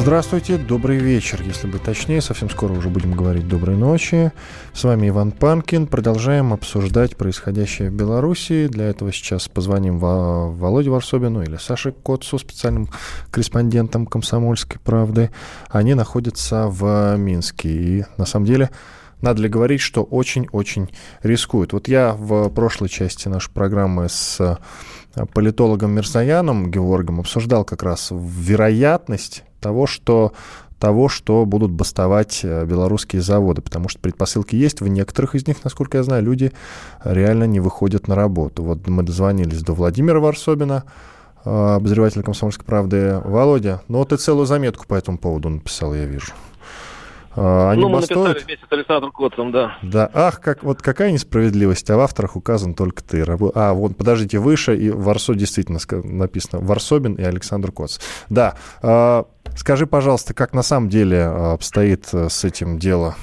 Здравствуйте, добрый вечер, если быть точнее. Совсем скоро уже будем говорить доброй ночи. С вами Иван Панкин. Продолжаем обсуждать происходящее в Беларуси. Для этого сейчас позвоним Володе Варсобину или Саше Котцу, специальным корреспондентам «Комсомольской правды». Они находятся в Минске. И на самом деле надо ли говорить, что очень-очень рискуют. Вот я в прошлой части нашей программы с политологом Мирзаяном Георгом обсуждал как раз вероятность того, что того, что будут бастовать э, белорусские заводы, потому что предпосылки есть. В некоторых из них, насколько я знаю, люди реально не выходят на работу. Вот мы дозвонились до Владимира Варсобина, э, обозревателя «Комсомольской правды». Володя, ну ты целую заметку по этому поводу написал, я вижу. А, они ну, мы бастуют? написали вместе с Александром Котцем, да. Да, ах, как, вот какая несправедливость, а в авторах указан только ты. А, вот, подождите, выше, и Варсо действительно написано Варсобин и Александр Коц. Да, а, скажи, пожалуйста, как на самом деле а, обстоит э, с этим дело?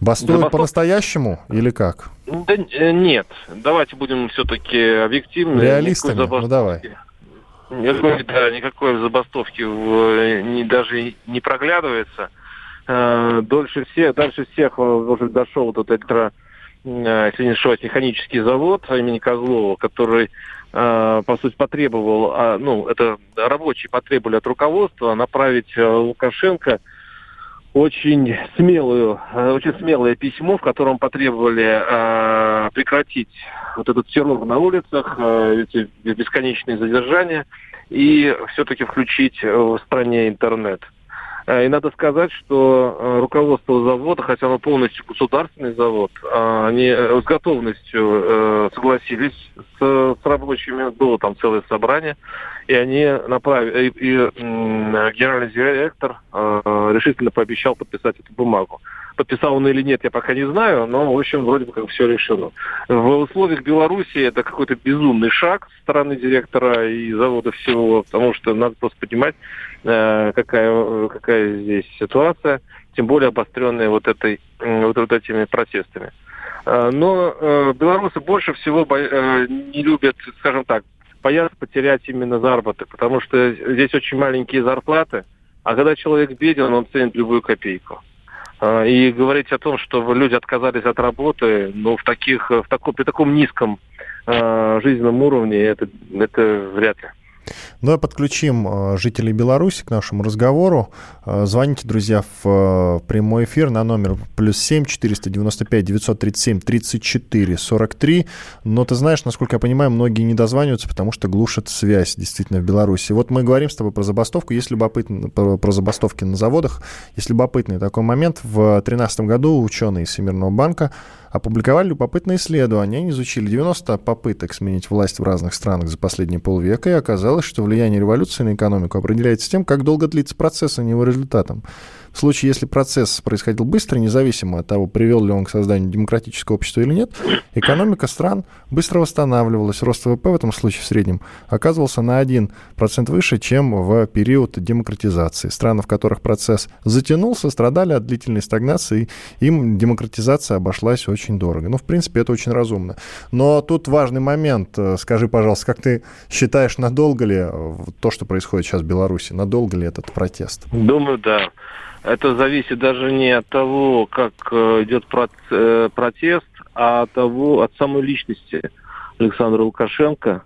Бастуют да, по-настоящему или как? Да э, нет, давайте будем все-таки объективны. Реалистами, ну давай. Никакой, да, никакой забастовки в, э, не, даже не проглядывается. Э, дольше всех, дальше всех уже дошел этот электро, э, если не ошибаюсь, механический завод имени Козлова, который, э, по сути, потребовал, а, ну, это рабочие потребовали от руководства направить Лукашенко очень смелую, очень смелое письмо, в котором потребовали э, прекратить вот этот террор на улицах, э, эти бесконечные задержания и все-таки включить в стране интернет. Э, и надо сказать, что э, руководство завода, хотя оно полностью государственный завод, а, они э, с готовностью согласились с, с рабочими, было там целое собрание, и они направили, и, и генеральный директор решительно пообещал подписать эту бумагу. Подписал он или нет, я пока не знаю, но, в общем, вроде бы как все решено. В условиях Беларуси это какой-то безумный шаг со стороны директора и завода всего, потому что надо просто понимать, Э, какая, какая здесь ситуация, тем более обостренная вот, этой, вот, вот этими протестами. Э, но э, белорусы больше всего не любят, скажем так, боятся потерять именно заработок, потому что здесь очень маленькие зарплаты, а когда человек беден, он ценит любую копейку. И говорить о том, что люди отказались от работы, ну, в таких, в таком, при таком низком жизненном уровне, это, это вряд ли. Ну и подключим э, жителей Беларуси к нашему разговору. Э, звоните, друзья, в э, прямой эфир на номер плюс 7 495 937 34 43. Но ты знаешь, насколько я понимаю, многие не дозваниваются, потому что глушат связь действительно в Беларуси. Вот мы говорим с тобой про забастовку. Есть любопытно, про забастовки на заводах. Есть любопытный такой момент. В 2013 году ученые из Всемирного банка опубликовали любопытное исследование. Они изучили 90 попыток сменить власть в разных странах за последние полвека, и оказалось, что влияние революции на экономику определяется тем, как долго длится процесс, а не его результатом. В случае, если процесс происходил быстро, независимо от того, привел ли он к созданию демократического общества или нет, экономика стран быстро восстанавливалась. Рост ВВП в этом случае в среднем оказывался на 1% выше, чем в период демократизации. Страны, в которых процесс затянулся, страдали от длительной стагнации, им демократизация обошлась очень дорого. Ну, в принципе, это очень разумно. Но тут важный момент. Скажи, пожалуйста, как ты считаешь, надолго ли то, что происходит сейчас в Беларуси, надолго ли этот протест? Думаю, да это зависит даже не от того, как э, идет э, протест, а от того, от самой личности Александра Лукашенко.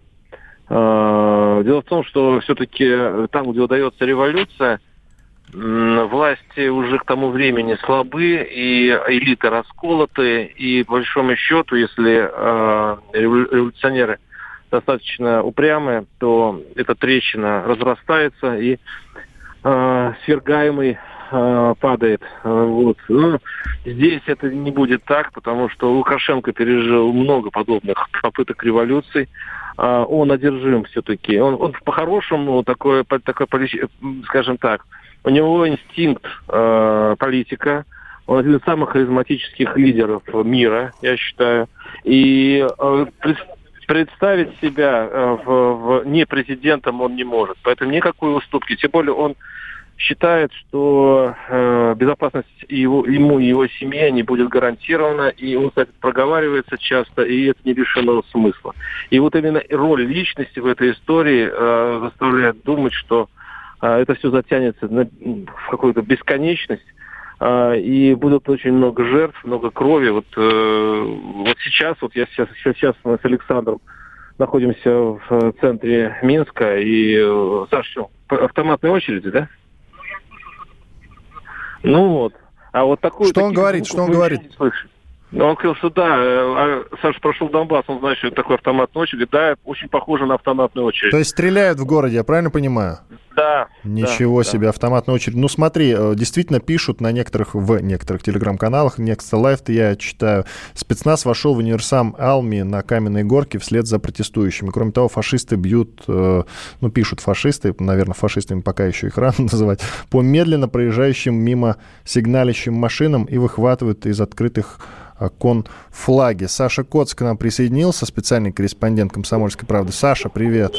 Э, дело в том, что все-таки там, где удается революция, власти уже к тому времени слабы, и элиты расколоты, и по большому счету, если революционеры достаточно упрямые, то эта трещина разрастается, и свергаемый э, падает. Вот. Но здесь это не будет так, потому что Лукашенко пережил много подобных попыток революций. Э, он одержим все-таки. Он, он по-хорошему такой, такой, скажем так, у него инстинкт э, политика. Он один из самых харизматических лидеров мира, я считаю. И э, представить себя э, в, в, не президентом он не может. Поэтому никакой уступки. Тем более он считает, что э, безопасность его, ему и его семье не будет гарантирована, и он, кстати, проговаривается часто, и это не лишено смысла. И вот именно роль личности в этой истории э, заставляет думать, что э, это все затянется на, в какую-то бесконечность, э, и будет очень много жертв, много крови. Вот, э, вот сейчас, вот я сейчас, сейчас мы с Александром находимся в центре Минска, и, э, Саша, что, автоматной очереди, да? Ну вот. А вот такой... Что он говорит? Что он говорит? Ну, он сказал, что да, э, а Саша прошел Донбасс, он знает, что это такой автоматный очередь. Да, очень похоже на автоматную очередь. То есть стреляют в городе, я правильно понимаю? Да. Ничего да, себе, да. автоматная очередь. Ну смотри, э, действительно пишут на некоторых, в некоторых телеграм-каналах, Next Life, я читаю, спецназ вошел в универсам Алми на Каменной горке вслед за протестующими. Кроме того, фашисты бьют, э, ну пишут фашисты, наверное, фашистами пока еще их рано называть, по медленно проезжающим мимо сигналящим машинам и выхватывают из открытых окон флаги. Саша Коц к нам присоединился, специальный корреспондент «Комсомольской правды». Саша, привет.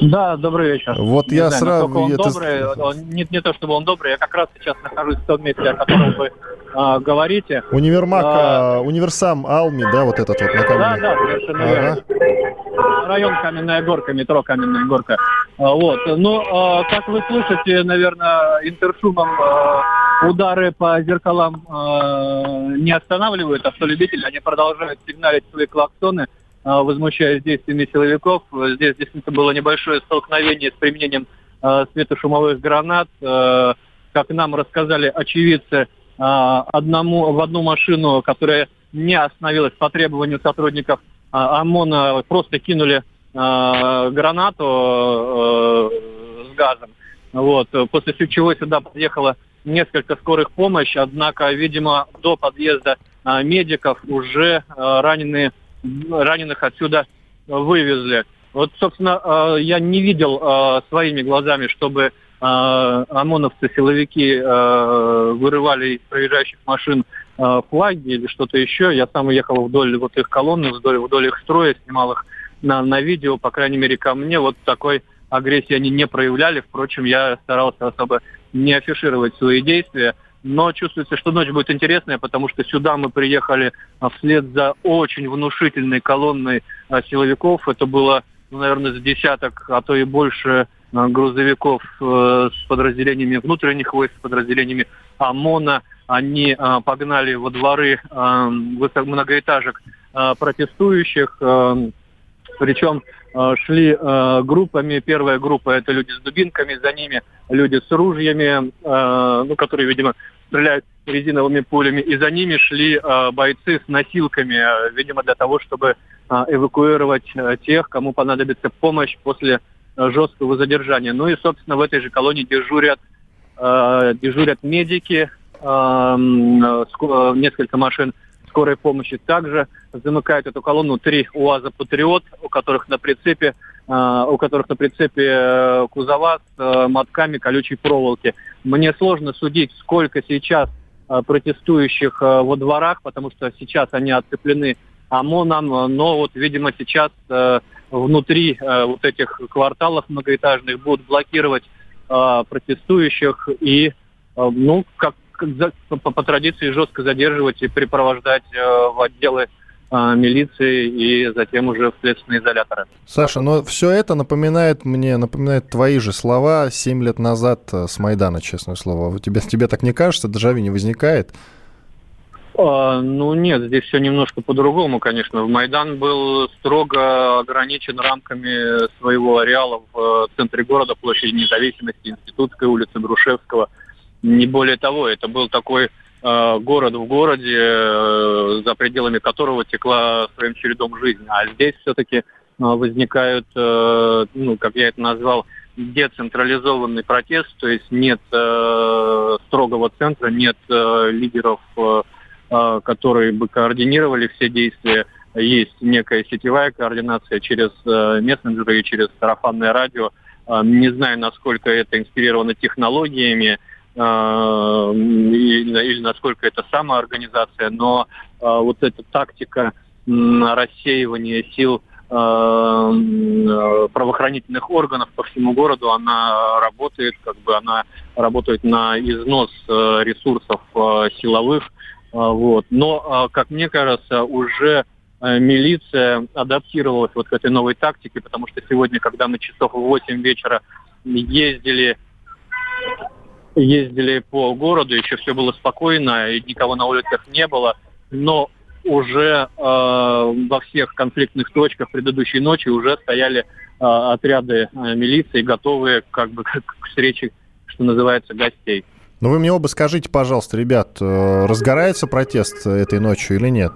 Да, добрый вечер. Вот не я знаю, сразу... Он это... добрый, он, не, не то чтобы он добрый, я как раз сейчас нахожусь в том месте, о котором вы а, говорите. Универмаг, а... универсам Алми, да, вот этот вот на Да, да, совершенно ага. верно. Район Каменная Горка, метро Каменная Горка. А, вот. Ну, а, как вы слышите, наверное, интершумом а, удары по зеркалам а, не останавливают автолюбители, они продолжают сигналить свои клаксоны, а, возмущаясь действиями силовиков. Здесь действительно было небольшое столкновение с применением а, светошумовых гранат. А, как нам рассказали очевидцы, одному, в одну машину, которая не остановилась по требованию сотрудников ОМОНа, просто кинули гранату с газом. Вот. После чего сюда подъехало несколько скорых помощь, однако, видимо, до подъезда медиков уже раненые раненых отсюда вывезли. Вот, собственно, э, я не видел э, своими глазами, чтобы э, ОМОНовцы, силовики вырывали из проезжающих машин флаги или что-то еще. Я сам уехал вдоль вот их колонны, вдоль, вдоль их строя, снимал их на, на видео, по крайней мере, ко мне вот такой агрессии они не проявляли. Впрочем, я старался особо не афишировать свои действия но чувствуется, что ночь будет интересная, потому что сюда мы приехали а, вслед за очень внушительной колонной а, силовиков. Это было, ну, наверное, с десяток, а то и больше а, грузовиков э, с подразделениями внутренних войск, с подразделениями ОМОНа. Они погнали во дворы многоэтажек протестующих, причем Э, шли э, группами. Первая группа это люди с дубинками, за ними люди с ружьями, э, ну, которые, видимо, стреляют резиновыми пулями, и за ними шли бойцы с носилками, видимо, для того, чтобы эвакуировать тех, кому понадобится помощь после жесткого задержания. Ну и, собственно, в этой же колонии дежурят, дежурят медики, несколько машин скорой помощи. Также замыкают эту колонну три УАЗа «Патриот», у которых на прицепе э, у которых на прицепе э, кузова с э, мотками колючей проволоки. Мне сложно судить, сколько сейчас протестующих во дворах, потому что сейчас они отцеплены ОМОНом, но вот, видимо, сейчас внутри вот этих кварталов многоэтажных будут блокировать протестующих и, ну, как по, по традиции жестко задерживать и припровождать э, в отделы э, милиции и затем уже в следственные изоляторы. Саша, но все это напоминает мне, напоминает твои же слова 7 лет назад э, с Майдана, честное слово. Тебе, тебе так не кажется? Дежавю не возникает? А, ну нет, здесь все немножко по-другому, конечно. Майдан был строго ограничен рамками своего ареала в центре города, площади независимости, Институтской улицы Грушевского – не более того, это был такой э, город в городе, э, за пределами которого текла своим чередом жизнь. А здесь все-таки э, возникают, э, ну, как я это назвал, децентрализованный протест, то есть нет э, строгого центра, нет э, лидеров, э, э которые бы координировали все действия. Есть некая сетевая координация через э, мессенджеры и через сарафанное радио. Э, не знаю, насколько это инспирировано технологиями, или, или насколько это самоорганизация, но вот эта тактика рассеивания сил э, правоохранительных органов по всему городу, она работает, как бы она работает на износ ресурсов силовых. Вот. Но, как мне кажется, уже милиция адаптировалась вот к этой новой тактике, потому что сегодня, когда мы часов в 8 вечера ездили ездили по городу, еще все было спокойно, и никого на улицах не было, но уже э, во всех конфликтных точках предыдущей ночи уже стояли э, отряды э, милиции, готовые как бы к, к встрече, что называется, гостей. Ну вы мне оба скажите, пожалуйста, ребят, э, разгорается протест этой ночью или нет?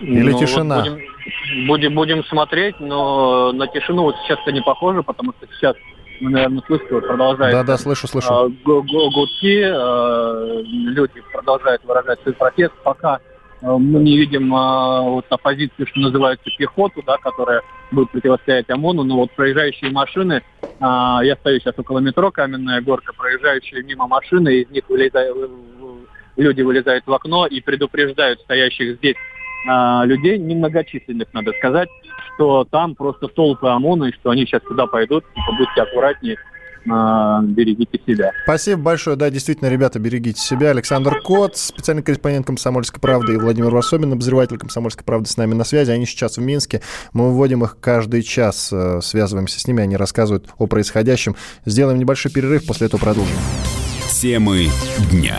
Или ну, тишина? Вот будем, будем, будем смотреть, но на тишину вот сейчас это не похоже, потому что сейчас вы, наверное, слышите, вот продолжает... Да, да, слышу, слышу. А, гудки, а, люди продолжают выражать свой протест, пока а, мы не видим вот оппозицию, что называется, пехоту, да, которая будет противостоять ОМОНу, но вот проезжающие машины, я стою сейчас около метро Каменная Горка, проезжающие мимо машины, из них вылезают, люди вылезают в окно и предупреждают стоящих здесь людей, немногочисленных, надо сказать, что там просто толпы ОМОНа, и что они сейчас туда пойдут, типа, будьте аккуратнее, а, берегите себя. Спасибо большое. Да, действительно, ребята, берегите себя. Александр Кот, специальный корреспондент «Комсомольской правды», и Владимир Варсобин, обозреватель «Комсомольской правды» с нами на связи. Они сейчас в Минске. Мы выводим их каждый час, э, связываемся с ними, они рассказывают о происходящем. Сделаем небольшой перерыв, после этого продолжим. Темы дня.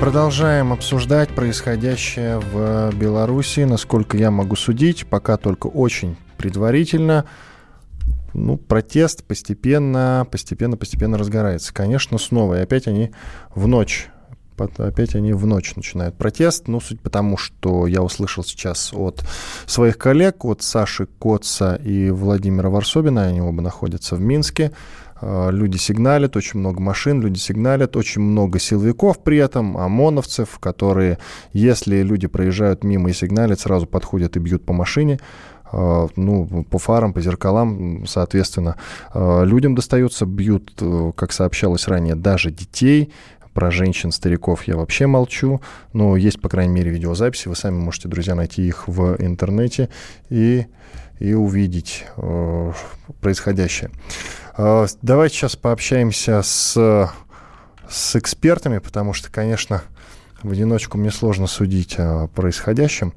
Продолжаем обсуждать происходящее в Беларуси. Насколько я могу судить, пока только очень предварительно. Ну, протест постепенно, постепенно, постепенно разгорается. Конечно, снова. И опять они в ночь опять они в ночь начинают протест. Ну, суть потому, что я услышал сейчас от своих коллег, от Саши Коца и Владимира Варсобина, они оба находятся в Минске, люди сигналят, очень много машин, люди сигналят, очень много силовиков при этом, ОМОНовцев, которые, если люди проезжают мимо и сигналят, сразу подходят и бьют по машине, а, ну, по фарам, по зеркалам, соответственно. А, людям достается, бьют, э, как сообщалось ранее, даже детей, про женщин, стариков я вообще молчу, но есть, по крайней мере, видеозаписи, вы сами можете, друзья, найти их в интернете и, и увидеть э, происходящее. Э, давайте сейчас пообщаемся с, с экспертами, потому что, конечно, в одиночку мне сложно судить о происходящем.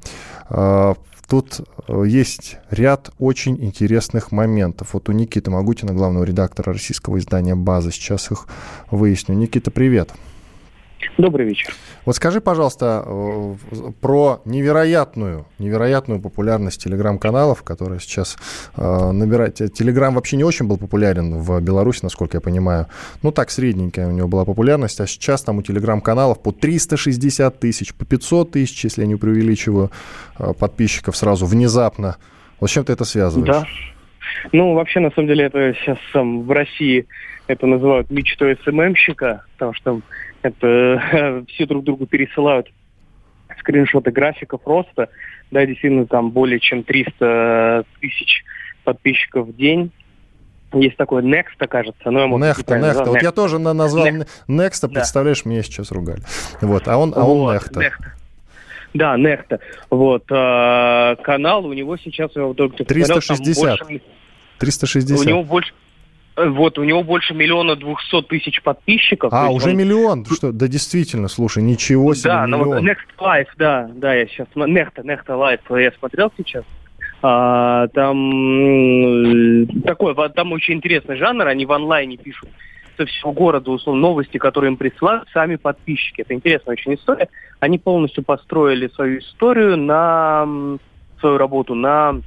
Э, тут есть ряд очень интересных моментов. Вот у Никиты Магутина, главного редактора российского издания «База», сейчас их выясню. Никита, привет. Привет. Добрый вечер. Вот скажи, пожалуйста, э, про невероятную, невероятную популярность телеграм-каналов, которые сейчас э, набирают. Телеграм вообще не очень был популярен в Беларуси, насколько я понимаю. Ну, так, средненькая у него была популярность, а сейчас там у телеграм-каналов по 360 тысяч, по 500 тысяч, если я не преувеличиваю, э, подписчиков сразу внезапно. Вот с чем ты это связываешь? Да. Ну, вообще, на самом деле, это сейчас сам в России это называют мечтой СММщика, потому что это все друг другу пересылают скриншоты графиков роста. Да, действительно, там более чем 300 тысяч подписчиков в день. Есть такой Next, кажется. Но я Next, Next. Вот я тоже назвал Next, Next представляешь, да. меня сейчас ругали. Вот, а он, а он вот, Next. Да, Нехта. Вот. А, канал у него сейчас... 360. Больше, 360. У него больше, вот, у него больше миллиона двухсот тысяч подписчиков. А, уже он... миллион? Что? Да, действительно, слушай, ничего себе, Да, миллион. ну вот Next Life, да, да, я сейчас... Nexta, Nexta Life я смотрел сейчас. А, там такой, там очень интересный жанр, они в онлайне пишут со всего города, условно, новости, которые им присылают сами подписчики. Это интересная очень история. Они полностью построили свою историю на свою работу на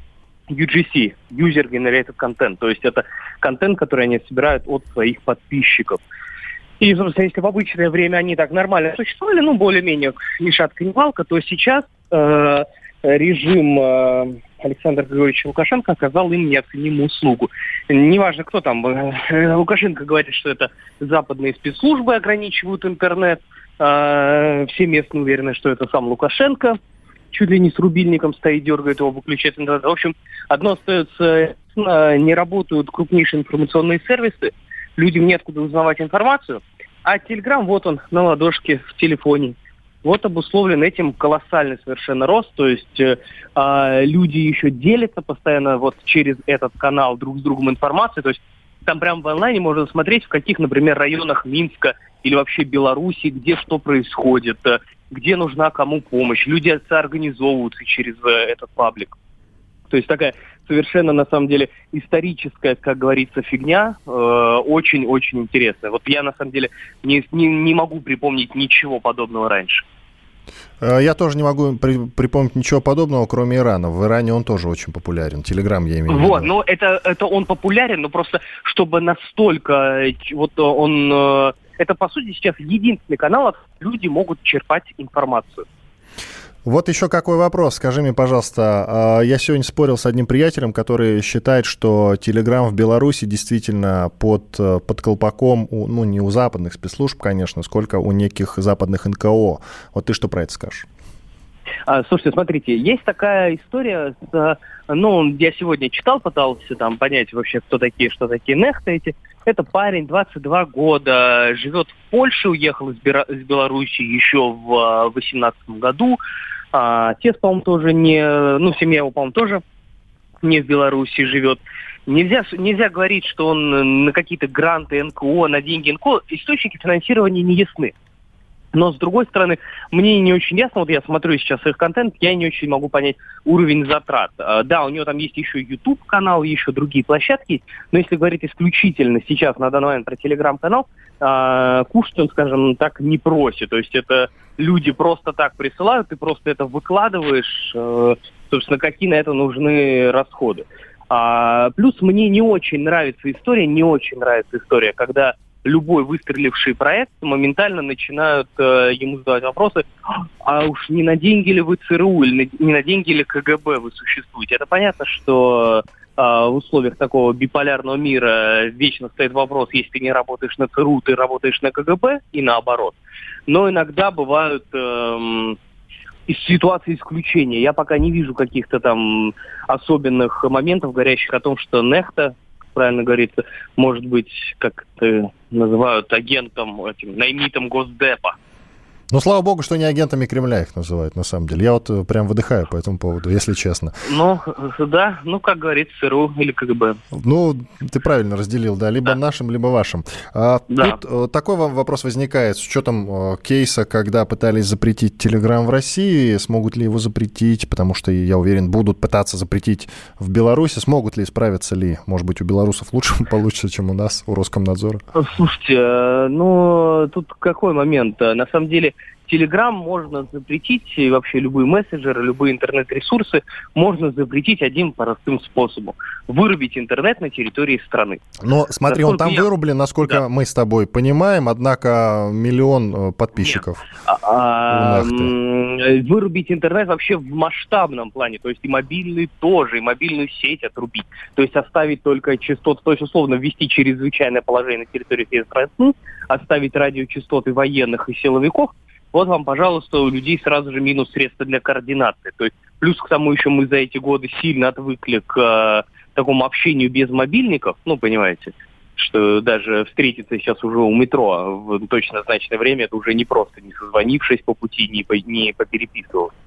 UGC, User Generated Content, то есть это контент, который они собирают от своих подписчиков. И, собственно, если в обычное время они так нормально существовали, ну, более-менее ни шатка, ни валка, то сейчас э, режим э, Александра Григорьевича Лукашенко оказал им неоценимую услугу. Неважно, кто там. Э, Лукашенко говорит, что это западные спецслужбы ограничивают интернет. Э, все местные уверены, что это сам Лукашенко. Чуть ли не с рубильником стоит, дергает его, выключает интернет. В общем, одно остается, не работают крупнейшие информационные сервисы, людям неоткуда узнавать информацию, а Телеграм, вот он, на ладошке в телефоне. Вот обусловлен этим колоссальный совершенно рост, то есть э, э, люди еще делятся постоянно вот через этот канал друг с другом информацией, то есть там прямо в онлайне можно смотреть, в каких, например, районах Минска или вообще Беларуси, где что происходит, э, где нужна кому помощь. Люди соорганизовываются через э, этот паблик. То есть такая совершенно, на самом деле, историческая, как говорится, фигня, э, очень-очень интересная. Вот я, на самом деле, не, не, не могу припомнить ничего подобного раньше. Э, я тоже не могу при, припомнить ничего подобного, кроме Ирана. В Иране он тоже очень популярен. Телеграм я имею в виду. Вот, ну это, это он популярен, но просто чтобы настолько вот он... Это, по сути, сейчас единственный канал, откуда люди могут черпать информацию. Вот еще какой вопрос. Скажи мне, пожалуйста, а, я сегодня спорил с одним приятелем, который считает, что Телеграм в Беларуси действительно под, э, под колпаком, у, ну, не у западных спецслужб, конечно, сколько у неких западных НКО. Вот ты что про это скажешь? А, слушайте, смотрите, есть такая история, с, ну, я сегодня читал, пытался там понять вообще, кто такие, что такие нехты эти. Это парень, 22 года, живет в Польше, уехал из, Бера, из Беларуси еще в 2018 году. А, отец, по-моему, тоже не... Ну, семья его, по-моему, тоже не в Беларуси живет. Нельзя, нельзя говорить, что он на какие-то гранты НКО, на деньги НКО. Источники финансирования не ясны. Но, с другой стороны, мне не очень ясно, вот я смотрю сейчас их контент, я не очень могу понять уровень затрат. А, да, у него там есть еще YouTube-канал, еще другие площадки, но если говорить исключительно сейчас, на данный момент, про Telegram-канал, а, кушать он, скажем так, не просит. То есть это люди просто так присылают, ты просто это выкладываешь, э, собственно, какие на это нужны расходы. А, плюс мне не очень нравится история, не очень нравится история, когда любой выстреливший проект моментально начинают э, ему задавать вопросы, а уж не на деньги ли вы ЦРУ или не на деньги ли КГБ вы существуете. Это понятно, что э, в условиях такого биполярного мира вечно стоит вопрос, если ты не работаешь на ЦРУ, ты работаешь на КГБ и наоборот. Но иногда бывают э, из ситуации исключения. Я пока не вижу каких-то там особенных моментов, говорящих о том, что Нехта правильно говорится, может быть, как называют, агентом, этим, наймитом Госдепа. Ну, слава богу, что не агентами Кремля их называют, на самом деле. Я вот э, прям выдыхаю по этому поводу, если честно. Ну, да, ну, как говорится, ЦРУ или КГБ. Ну, ты правильно разделил, да, либо да. нашим, либо вашим. А, да. Тут э, такой вам вопрос возникает, с учетом э, кейса, когда пытались запретить Телеграм в России, смогут ли его запретить, потому что, я уверен, будут пытаться запретить в Беларуси, смогут ли, справиться ли? Может быть, у белорусов лучше получится, чем у нас, у Роскомнадзора? Слушайте, ну, тут какой момент? На самом деле, Телеграм можно запретить, и вообще любые мессенджеры, любые интернет-ресурсы можно запретить одним простым способом. Вырубить интернет на территории страны. Но смотри, насколько он там я... вырублен, насколько да. мы с тобой понимаем, однако миллион э, подписчиков. А, вырубить интернет вообще в масштабном плане, то есть и мобильный тоже, и мобильную сеть отрубить. То есть оставить только частоты, то есть условно ввести чрезвычайное положение на территории всей страны, оставить радиочастоты военных и силовиков, вот вам, пожалуйста, у людей сразу же минус средства для координации. То есть плюс к тому еще мы за эти годы сильно отвыкли к э, такому общению без мобильников, ну, понимаете, что даже встретиться сейчас уже у метро в точно назначенное время, это уже не просто не созвонившись по пути, не, по, не попереписываться.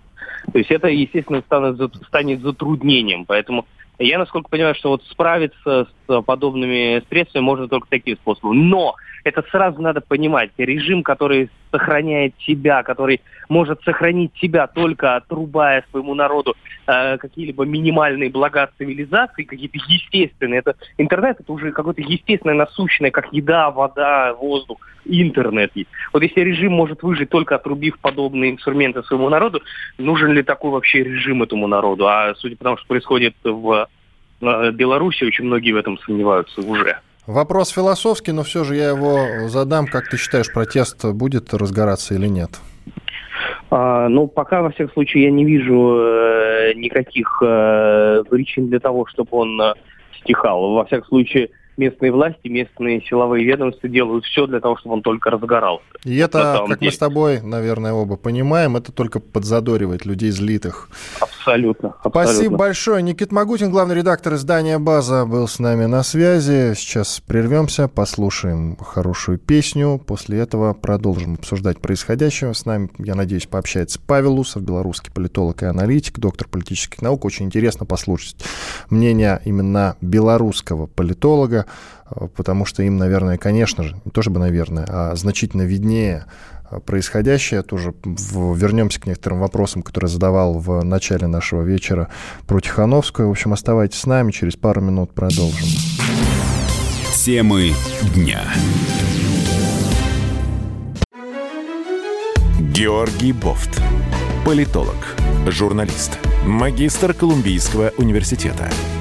То есть это, естественно, станет, станет затруднением. Поэтому я, насколько понимаю, что вот справиться с подобными средствами можно только таким способом. Но это сразу надо понимать. Режим, который сохраняет себя, который может сохранить себя только отрубая своему народу э, какие-либо минимальные блага цивилизации, какие-то естественные. Это интернет это уже какое-то естественное насущное, как еда, вода, воздух, интернет. Вот если режим может выжить только отрубив подобные инструменты своему народу, нужен ли такой вообще режим этому народу? А судя по тому, что происходит в э, Беларуси, очень многие в этом сомневаются уже. Вопрос философский, но все же я его задам. Как ты считаешь, протест будет разгораться или нет? А, ну, пока, во всяком случае, я не вижу э, никаких э, причин для того, чтобы он э, стихал. Во всяком случае, местные власти, местные силовые ведомства делают все для того, чтобы он только разгорался. И это, как деле. мы с тобой, наверное, оба понимаем, это только подзадоривает людей злитых. Абсолютно, абсолютно. Спасибо большое. Никит Магутин, главный редактор издания «База», был с нами на связи. Сейчас прервемся, послушаем хорошую песню. После этого продолжим обсуждать происходящее. С нами, я надеюсь, пообщается Павел Усов, белорусский политолог и аналитик, доктор политических наук. Очень интересно послушать мнение именно белорусского политолога, потому что им, наверное, конечно же, не то чтобы, наверное, а значительно виднее э, происходящее. Тоже вернемся к некоторым вопросам, которые задавал в начале нашего вечера про Тихановскую. В общем, оставайтесь с нами, через пару минут продолжим. Темы дня. Георгий Бофт. Политолог, журналист, магистр Колумбийского университета –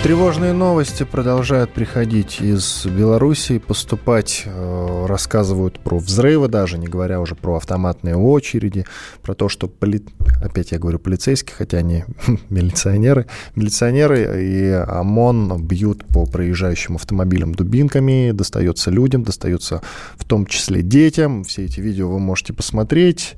Тревожные новости продолжают приходить из Белоруссии, поступать, э, рассказывают про взрывы даже, не говоря уже про автоматные очереди, про то, что, поли... опять я говорю полицейские, хотя они милиционеры, милиционеры и ОМОН бьют по проезжающим автомобилям дубинками, достается людям, достается в том числе детям. Все эти видео вы можете посмотреть.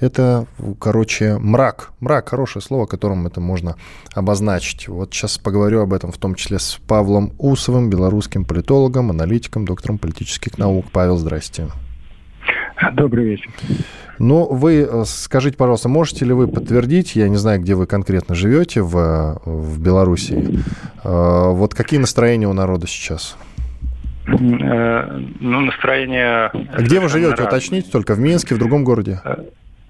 Это, короче, мрак. Мрак – хорошее слово, которым это можно обозначить. Вот сейчас поговорю об этом в том числе с Павлом Усовым, белорусским политологом, аналитиком, доктором политических наук. Павел, здрасте. Добрый вечер. Ну, вы э, скажите, пожалуйста, можете ли вы подтвердить, я не знаю, где вы конкретно живете в, в Белоруссии, э, вот какие настроения у народа сейчас? Э, ну, настроение... А где вы живете, уточните, только в Минске, в другом городе?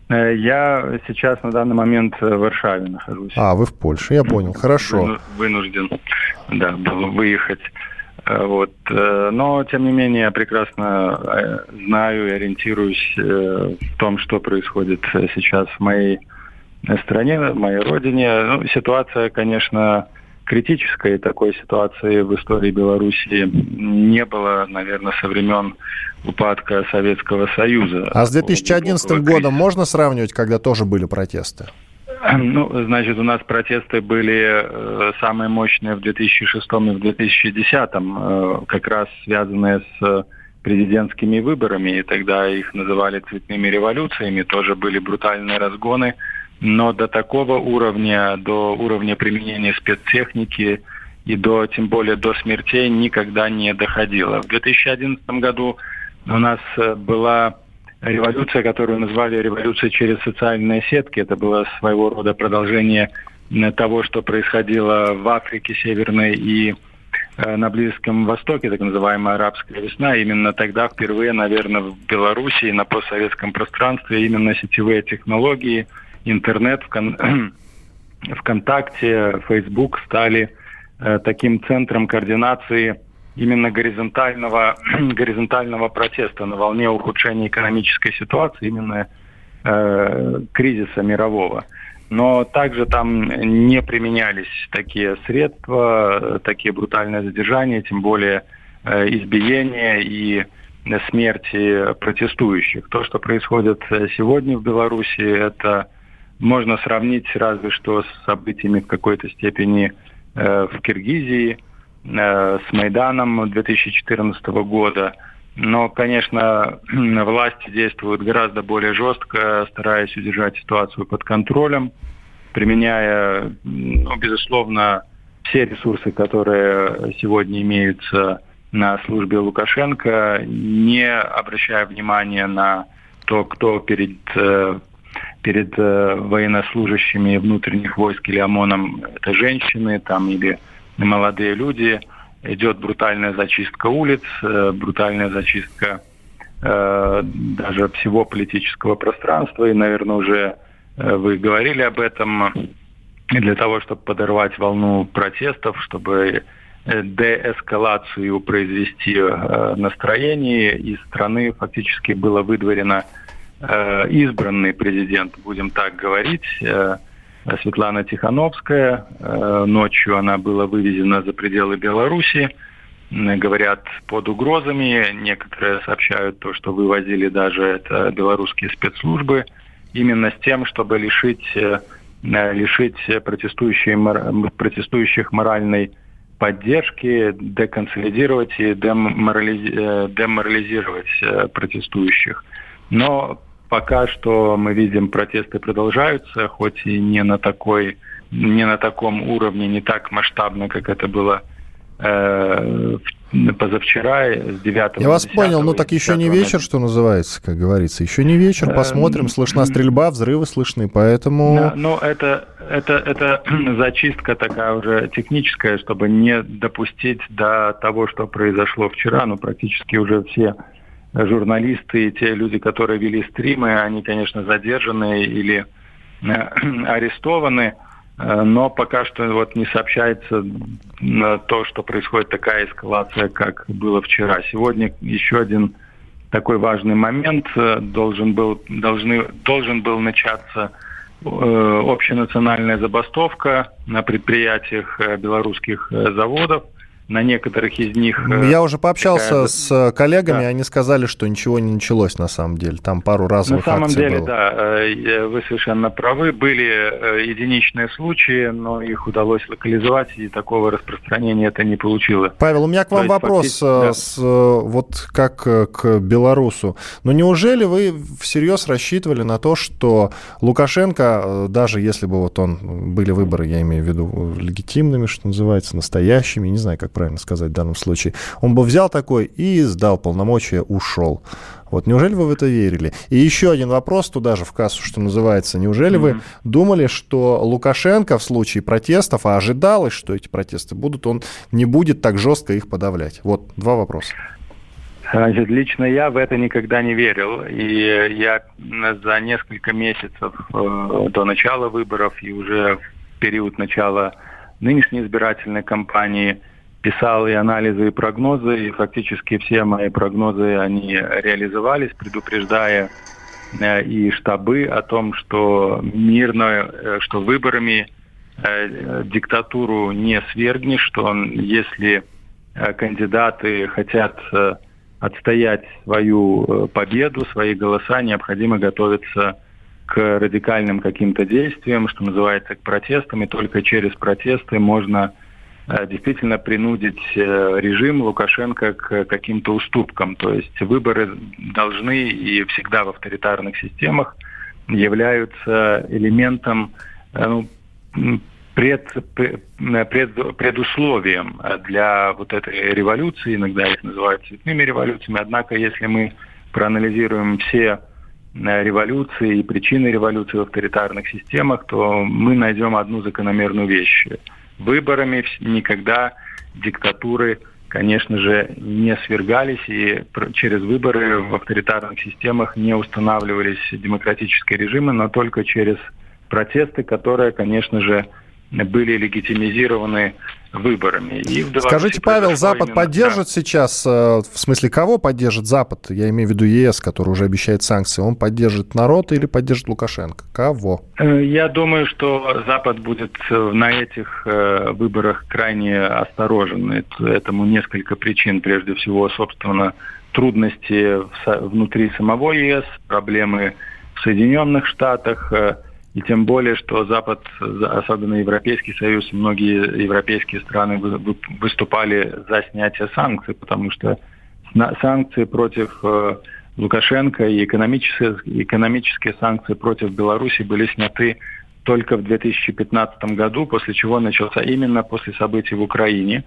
Э, я сейчас на данный момент в Варшаве нахожусь. А, вы в Польше, я понял, хорошо. Вынужден, да, был выехать. Э, вот. Э, но, тем не менее, я прекрасно знаю и ориентируюсь в том, что происходит сейчас в моей стране, в моей родине. Ну, ситуация, конечно, критической такой ситуации в истории Беларуси не было, наверное, со времен упадка Советского Союза. А с 2011 годом можно сравнивать, когда тоже были протесты? Ну, значит, у нас протесты были э, самые мощные в 2006 и в 2010, э, как раз связанные с президентскими выборами, и тогда их называли цветными революциями, тоже были брутальные разгоны но до такого уровня, до уровня применения спецтехники и до, тем более до смертей никогда не доходило. В 2011 году у нас э, была революция, которую назвали революцией через социальные сетки. Это было своего рода продолжение э, того, что происходило в Африке Северной и э, на Близком Востоке, так называемая арабская весна. Именно тогда впервые, наверное, в Белоруссии на постсоветском пространстве именно сетевые технологии – интернет, ВКонтакте, Facebook стали э, таким центром координации именно горизонтального, горизонтального протеста на волне ухудшения экономической ситуации, именно э, кризиса мирового. Но также там не применялись такие средства, такие брутальные задержания, тем более э, избиения и смерти протестующих. То, что происходит э, сегодня в Беларуси, это можно сравнить разве что с событиями в какой-то степени э, в Киргизии, э, с Майданом 2014 года. Но, конечно, власти действуют гораздо более жестко, стараясь удержать ситуацию под контролем, применяя, ну, безусловно, все ресурсы, которые сегодня имеются на службе Лукашенко, не обращая внимания на то, кто перед э, перед э, военнослужащими внутренних войск или ОМОНом это женщины там или молодые люди. идет брутальная зачистка улиц, брутальная зачистка даже всего политического пространства. И, наверное, уже вы говорили об этом для того, чтобы подорвать волну протестов, чтобы деэскалацию произвести настроение, из страны фактически было выдворено Э, избранный президент, будем так говорить, э, Светлана Тихановская. Э, ночью она была вывезена за пределы Беларуси. Говорят, под угрозами. Некоторые сообщают то, что вывозили даже это белорусские спецслужбы. Именно с тем, чтобы лишить, лишить протестующих, протестующих моральной поддержки, деконсолидировать и деморализировать протестующих. Но пока что мы видим, протесты продолжаются, хоть и не на такой, не на таком уровне, не так масштабно, как это было э, позавчера, с 9 Я вас понял, ну так еще не вечер, что называется, как говорится. Еще не вечер, э, посмотрим, слышна стрельба, взрывы слышны, поэтому... Да, ну это, это, это зачистка такая уже техническая, чтобы не допустить до того, что произошло вчера, ну практически уже все журналисты и те люди, которые вели стримы, они, конечно, задержаны или э, арестованы, э, но пока что вот не сообщается то, что происходит такая эскалация, как было вчера. Сегодня еще один такой важный момент э, должен был, должны, должен был начаться общенациональная забастовка на предприятиях белорусских заводов на некоторых из них... Э, Я уже пообщался такая... с э, коллегами, да. они сказали, что ничего не началось на самом деле. Там пару разовых На самом деле, было. да, э, вы совершенно правы. Были единичные случаи, но их удалось локализовать, и такого распространения это не получило. Павел, у меня к вам вопрос, да. с, вот как к белорусу. Но неужели вы всерьез рассчитывали на то, что Лукашенко, даже если бы вот он были выборы, я имею в виду легитимными, что называется, настоящими, не знаю, как правильно сказать в данном случае, он бы взял такой и сдал полномочия, ушел. Вот неужели вы в это верили? И еще один вопрос туда же в кассу, что называется. Неужели mm-hmm. вы думали, что Лукашенко в случае протестов, а ожидалось, что эти протесты будут, он не будет так жестко их подавлять? Вот два вопроса. Значит, лично я в это никогда не верил. И я за несколько месяцев э, до начала выборов и уже в период начала нынешней избирательной кампании – писал и анализы, и прогнозы, и фактически все мои прогнозы, они реализовались, предупреждая э, и штабы о том, что мирно, э, что выборами э, диктатуру не свергнешь, что он, если кандидаты хотят отстоять свою победу, свои голоса, необходимо готовиться к радикальным каким-то действиям, что называется, к протестам, и только через протесты можно действительно принудить э, режим Лукашенко к каким-то уступкам. То есть выборы должны и всегда в авторитарных системах являются элементом э, ну, пред, пред, предусловием для вот этой революции, иногда их называют цветными революциями, однако если мы проанализируем все революции и причины революции в авторитарных системах, то мы найдем одну закономерную вещь – выборами. Никогда диктатуры, конечно же, не свергались, и через выборы в авторитарных системах не устанавливались демократические режимы, но только через протесты, которые, конечно же, были легитимизированы выборами. И Скажите, Павел, Запад именно... поддержит сейчас, э, в смысле, кого поддержит Запад? Я имею в виду ЕС, который уже обещает санкции. Он поддержит народ или поддержит Лукашенко? Кого? Э, я думаю, что Запад будет э, на этих выборах крайне осторожен. Этому несколько причин. Прежде всего, собственно, трудности внутри самого ЕС, проблемы в Соединенных Штатах – и тем более, что Запад, особенно Европейский Союз, многие европейские страны выступали за снятие санкций, потому что санкции против э, Лукашенко и экономические, экономические санкции против Беларуси были сняты только в 2015 году, после чего начался именно после событий в Украине,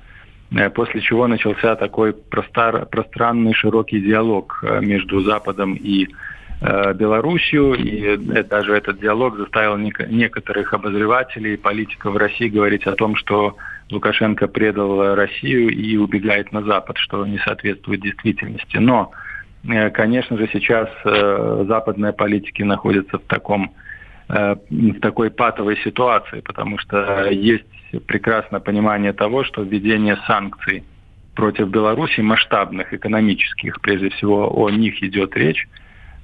э, после чего начался такой простор, пространный широкий диалог э, между Западом и э, Белоруссию, и даже этот диалог заставил некоторых обозревателей и политиков России говорить о том, что Лукашенко предал Россию и убегает на Запад, что не соответствует действительности. Но, э, конечно же, сейчас э, западные политики находятся в таком в такой патовой ситуации, потому что есть прекрасное понимание того, что введение санкций против Беларуси масштабных, экономических, прежде всего о них идет речь,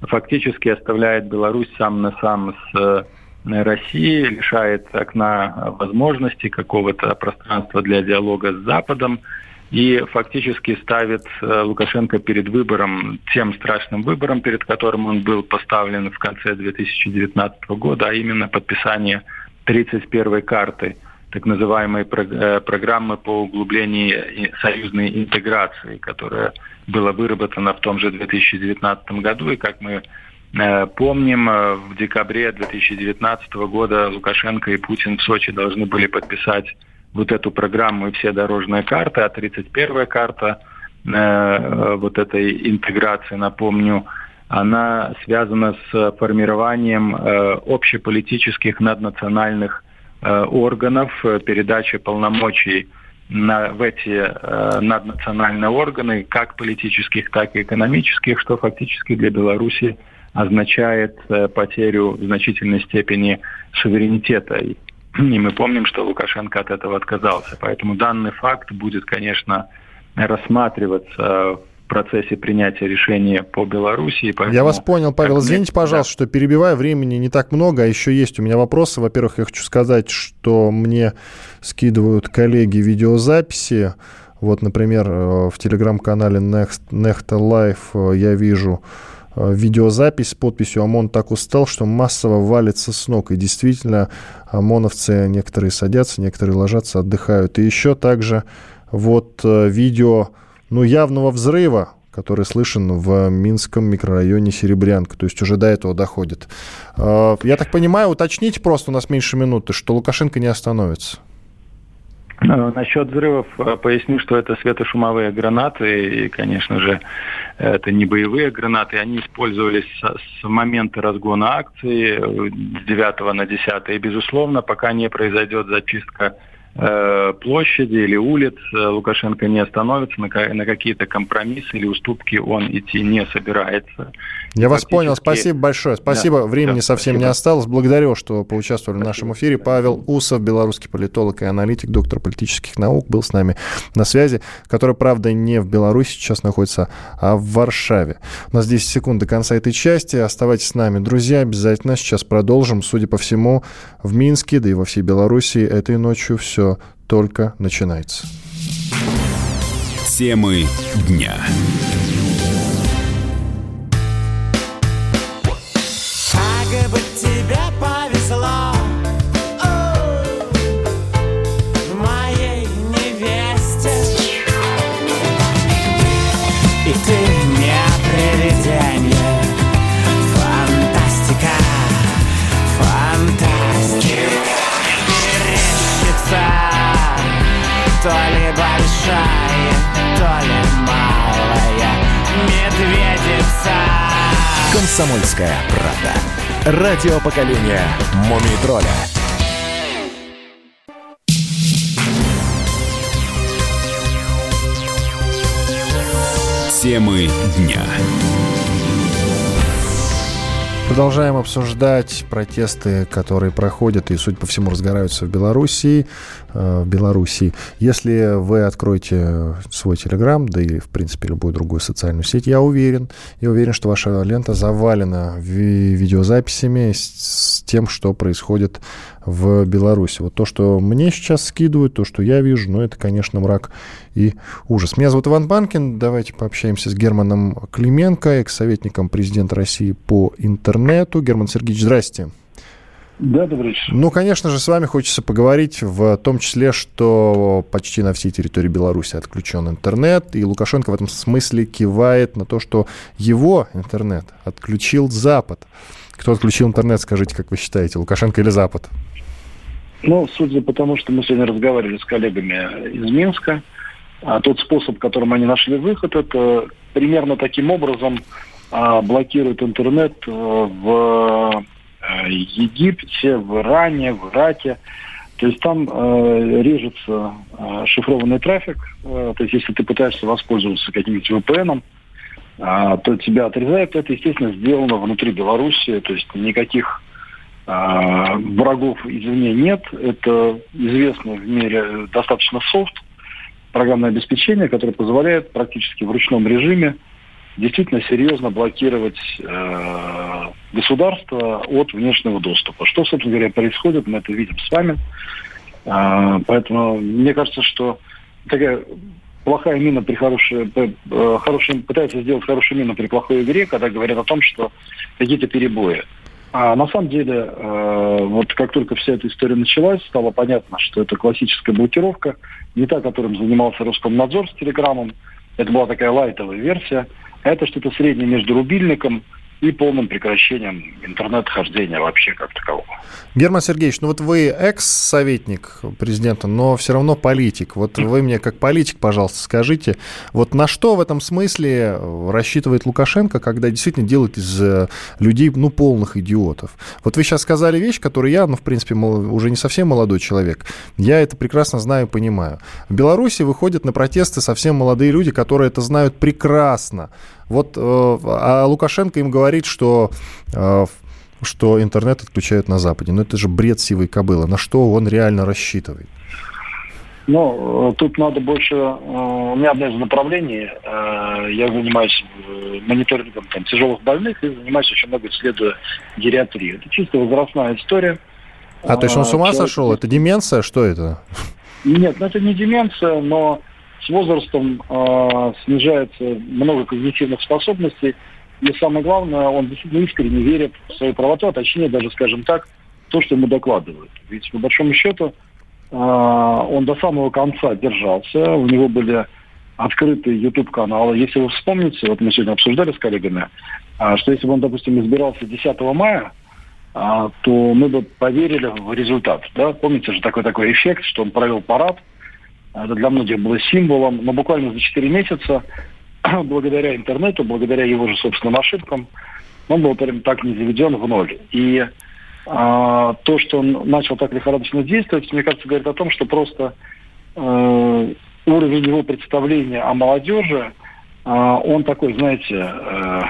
фактически оставляет Беларусь сам на сам с э, Россией, лишает окна возможностей какого-то пространства для диалога с Западом и фактически ставит э, Лукашенко перед выбором, тем страшным выбором, перед которым он был поставлен в конце 2019 года, а именно подписание 31-й карты – так называемой э, программы по углублению союзной интеграции, которая была выработана в том же 2019 году. И как мы э, помним, э, в декабре 2019 года Лукашенко и Путин в Сочи должны были подписать вот эту программу и все дорожные карты, а 31-я карта вот этой интеграции, напомню, она связана с формированием общеполитических наднациональных органов, э, передачи полномочий на, в эти э, наднациональные органы, как политических, так и экономических, что фактически для Беларуси означает э, потерю в значительной степени суверенитета. И мы помним, что Лукашенко от этого отказался. Поэтому данный факт будет, конечно, рассматриваться процессе принятия решения по Беларуси. Поэтому, Я вас понял, Павел. Извините, пожалуйста, да. что перебиваю. Времени не так много, а еще есть у меня вопросы. Во-первых, я хочу сказать, что мне скидывают коллеги видеозаписи. Вот, например, э, в телеграм-канале Next, Nechta Life э, я вижу э, видеозапись с подписью «ОМОН так устал, что массово валится с ног». И действительно, ОМОНовцы некоторые садятся, некоторые ложатся, отдыхают. И еще также вот видео ну, явного взрыва, который слышен в Минском микрорайоне Серебрянка. То есть уже до этого доходит. А, я так понимаю, уточните просто, у нас меньше минуты, что Лукашенко не остановится. Ну, насчет взрывов а, поясню, что это светошумовые гранаты, и, конечно же, это не боевые гранаты, они использовались с момента разгона акции с 9 на 10, и, безусловно, пока не произойдет зачистка Э, площади или улиц э, Лукашенко не остановится, на, на какие-то компромиссы или уступки он идти не собирается. Я вас понял, спасибо большое. Спасибо, да, времени да, совсем спасибо. не осталось. Благодарю, что поучаствовали спасибо. в нашем эфире. Павел Усов, белорусский политолог и аналитик, доктор политических наук, был с нами на связи, который, правда, не в Беларуси сейчас находится, а в Варшаве. У нас 10 секунд до конца этой части. Оставайтесь с нами, друзья, обязательно. Сейчас продолжим. Судя по всему, в Минске, да и во всей Беларуси этой ночью все все только начинается. Темы дня. То ли большая, то ли малая медведица Комсомольская правда. Радио поколения Мумий тролля. Темы дня. Продолжаем обсуждать протесты, которые проходят и, судя по всему, разгораются в Белоруссии. Э, в Беларуси. Если вы откроете свой Телеграм, да и, в принципе, любую другую социальную сеть, я уверен, я уверен, что ваша лента завалена ви- видеозаписями с, с тем, что происходит в Беларуси. Вот то, что мне сейчас скидывают, то, что я вижу, ну, это, конечно, мрак и ужас. Меня зовут Иван Панкин. Давайте пообщаемся с Германом Клименко, экс-советником президента России по интернету. Герман Сергеевич, здрасте. Да, добрый вечер. Ну, конечно же, с вами хочется поговорить в том числе, что почти на всей территории Беларуси отключен интернет, и Лукашенко в этом смысле кивает на то, что его интернет отключил Запад. Кто отключил интернет, скажите, как вы считаете, Лукашенко или Запад? Ну, судя по тому, что мы сегодня разговаривали с коллегами из Минска, а тот способ, которым они нашли выход, это примерно таким образом а, блокируют интернет э, в э, Египте, в Иране, в Ираке. То есть там э, режется э, шифрованный трафик. Э, то есть если ты пытаешься воспользоваться каким-нибудь VPN, э, то тебя отрезают. Это, естественно, сделано внутри Беларуси. То есть никаких э, врагов извне нет. Это известно в мире достаточно софт, программное обеспечение, которое позволяет практически в ручном режиме действительно серьезно блокировать э, государство от внешнего доступа. Что, собственно говоря, происходит, мы это видим с вами. Э, поэтому мне кажется, что такая плохая мина при хорошей, э, хорошей, пытается сделать хорошую мину при плохой игре, когда говорят о том, что какие-то перебои. А на самом деле, э, вот как только вся эта история началась, стало понятно, что это классическая блокировка, не та, которым занимался Роскомнадзор с Телеграмом. Это была такая лайтовая версия. Это что-то среднее между рубильником и полным прекращением интернет-хождения вообще как такового. Герман Сергеевич, ну вот вы экс-советник президента, но все равно политик. Вот вы мне как политик, пожалуйста, скажите, вот на что в этом смысле рассчитывает Лукашенко, когда действительно делает из э, людей, ну, полных идиотов? Вот вы сейчас сказали вещь, которую я, ну, в принципе, уже не совсем молодой человек, я это прекрасно знаю и понимаю. В Беларуси выходят на протесты совсем молодые люди, которые это знают прекрасно. Вот, э, а Лукашенко им говорит, что э, что интернет отключают на Западе. Но это же бред сивой кобылы. На что он реально рассчитывает? Ну, э, тут надо больше... У меня одно из направленний. Я занимаюсь мониторингом там, тяжелых больных и занимаюсь очень много исследуя гериатрию. Это чисто возрастная история. А, то есть он с ума Человек... сошел? Это деменция? Что это? Нет, ну это не деменция, но с возрастом э, снижается много когнитивных способностей, и самое главное, он действительно искренне верит в свою правоту, а точнее даже, скажем так, то, что ему докладывают. Ведь, по большому счету, э, он до самого конца держался, у него были открытые YouTube-каналы. Если вы вспомните, вот мы сегодня обсуждали с коллегами, э, что если бы он, допустим, избирался 10 мая, э, то мы бы поверили в результат. Да? Помните же такой такой эффект, что он провел парад, это для многих было символом, но буквально за 4 месяца, благодаря интернету, благодаря его же собственным ошибкам, он был прям так не заведен в ноль. И а, то, что он начал так лихорадочно действовать, мне кажется, говорит о том, что просто э, уровень его представления о молодежи, э, он такой, знаете, э,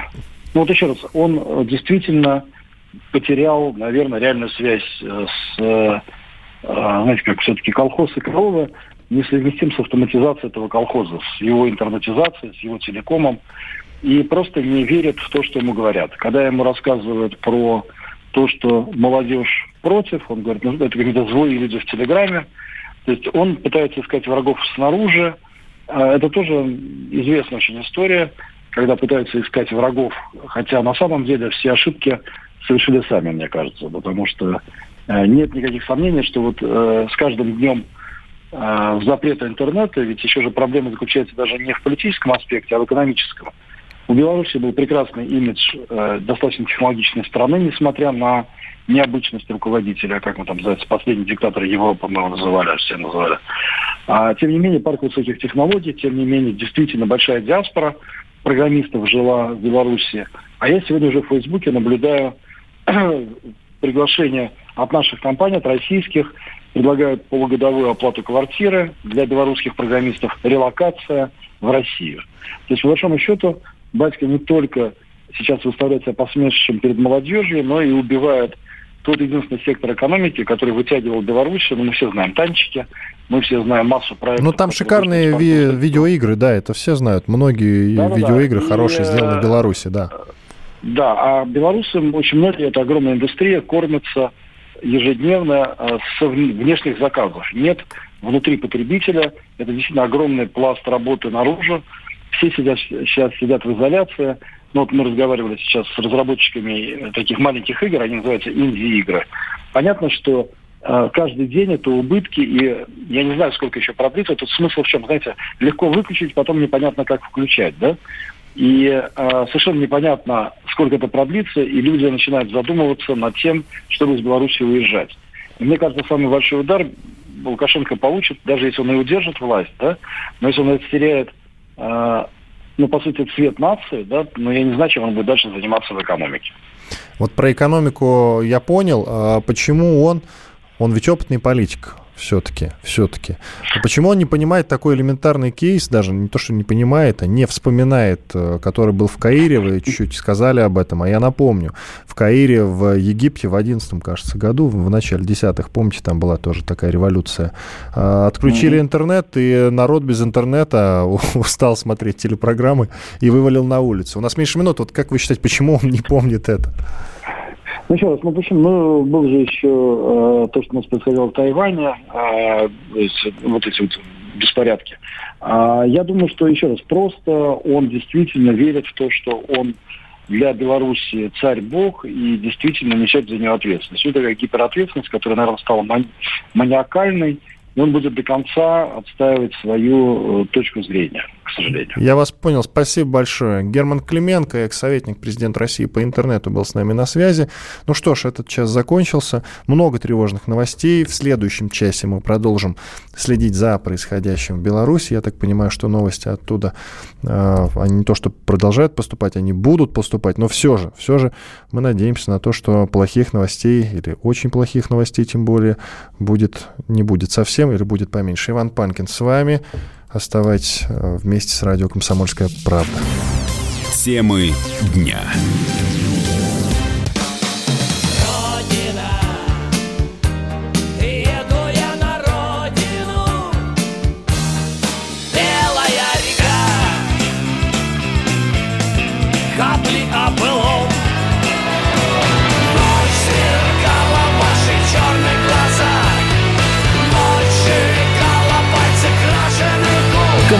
ну вот еще раз, он действительно потерял, наверное, реальную связь с, э, знаете, как все-таки колхоз и коровы, несовместим с автоматизацией этого колхоза, с его интернетизацией, с его телекомом, и просто не верит в то, что ему говорят. Когда ему рассказывают про то, что молодежь против, он говорит, ну, это какие-то злые люди в Телеграме, то есть он пытается искать врагов снаружи. А это тоже известная очень история, когда пытаются искать врагов, хотя на самом деле все ошибки совершили сами, мне кажется, потому что э, нет никаких сомнений, что вот э, с каждым днем э, запрета интернета, ведь еще же проблема заключается даже не в политическом аспекте, а в экономическом. У Беларуси был прекрасный имидж э, достаточно технологичной страны, несмотря на необычность руководителя, как мы там называется, последний диктатор Европы мы его называли, все называли. А, тем не менее, парк высоких технологий, тем не менее, действительно большая диаспора программистов жила в Беларуси. А я сегодня уже в Фейсбуке наблюдаю приглашение от наших компаний, от российских, предлагают полугодовую оплату квартиры для белорусских программистов, релокация в Россию. То есть, по большому счету, батька не только сейчас выставляет себя посмешищем перед молодежью, но и убивает тот единственный сектор экономики, который вытягивал Беларусь. Ну, мы все знаем танчики, мы все знаем массу проектов. Ну, там шикарные ви- видеоигры, да, это все знают. Многие да, видеоигры да, хорошие и, сделаны в Беларуси, да. Да, а белорусы, очень многие, это огромная индустрия, кормятся ежедневно э, с внешних заказов. Нет внутри потребителя. Это действительно огромный пласт работы наружу. Все сидят, сейчас сидят в изоляции. Ну, вот мы разговаривали сейчас с разработчиками таких маленьких игр, они называются инди-игры. Понятно, что э, каждый день это убытки, и я не знаю, сколько еще продлится. Тут смысл в чем? Знаете, легко выключить, потом непонятно, как включать, да? И э, совершенно непонятно, сколько это продлится, и люди начинают задумываться над тем, чтобы из Беларуси уезжать. И мне кажется, самый большой удар Лукашенко получит, даже если он и удержит власть, да, но если он растеряет э, ну, по сути, цвет нации, да, но я не знаю, чем он будет дальше заниматься в экономике. Вот про экономику я понял. А почему он, он ведь опытный политик, все-таки, все-таки. А почему он не понимает такой элементарный кейс, даже не то, что не понимает, а не вспоминает, э, который был в Каире, вы чуть-чуть сказали об этом, а я напомню, в Каире, в Египте в 11 кажется, году, в начале десятых, помните, там была тоже такая революция, а, отключили mm-hmm. интернет, и народ без интернета устал смотреть телепрограммы и вывалил на улицу. У нас меньше минут, вот как вы считаете, почему он не помнит это? Ну, еще раз, ну почему? Ну, был же еще э, то, что у нас происходило в Тайване, э, вот эти вот беспорядки. А, я думаю, что, еще раз, просто он действительно верит в то, что он для Беларуси царь-бог и действительно несет за нее ответственность. Это такая гиперответственность, которая, наверное, стала мани- маниакальной, и он будет до конца отстаивать свою э, точку зрения к сожалению. Я вас понял. Спасибо большое. Герман Клименко, экс-советник президента России по интернету, был с нами на связи. Ну что ж, этот час закончился. Много тревожных новостей. В следующем часе мы продолжим следить за происходящим в Беларуси. Я так понимаю, что новости оттуда, э, они не то что продолжают поступать, они будут поступать, но все же, все же мы надеемся на то, что плохих новостей или очень плохих новостей тем более будет, не будет совсем или будет поменьше. Иван Панкин с вами. Оставайтесь э, вместе с радио «Комсомольская правда». Темы дня.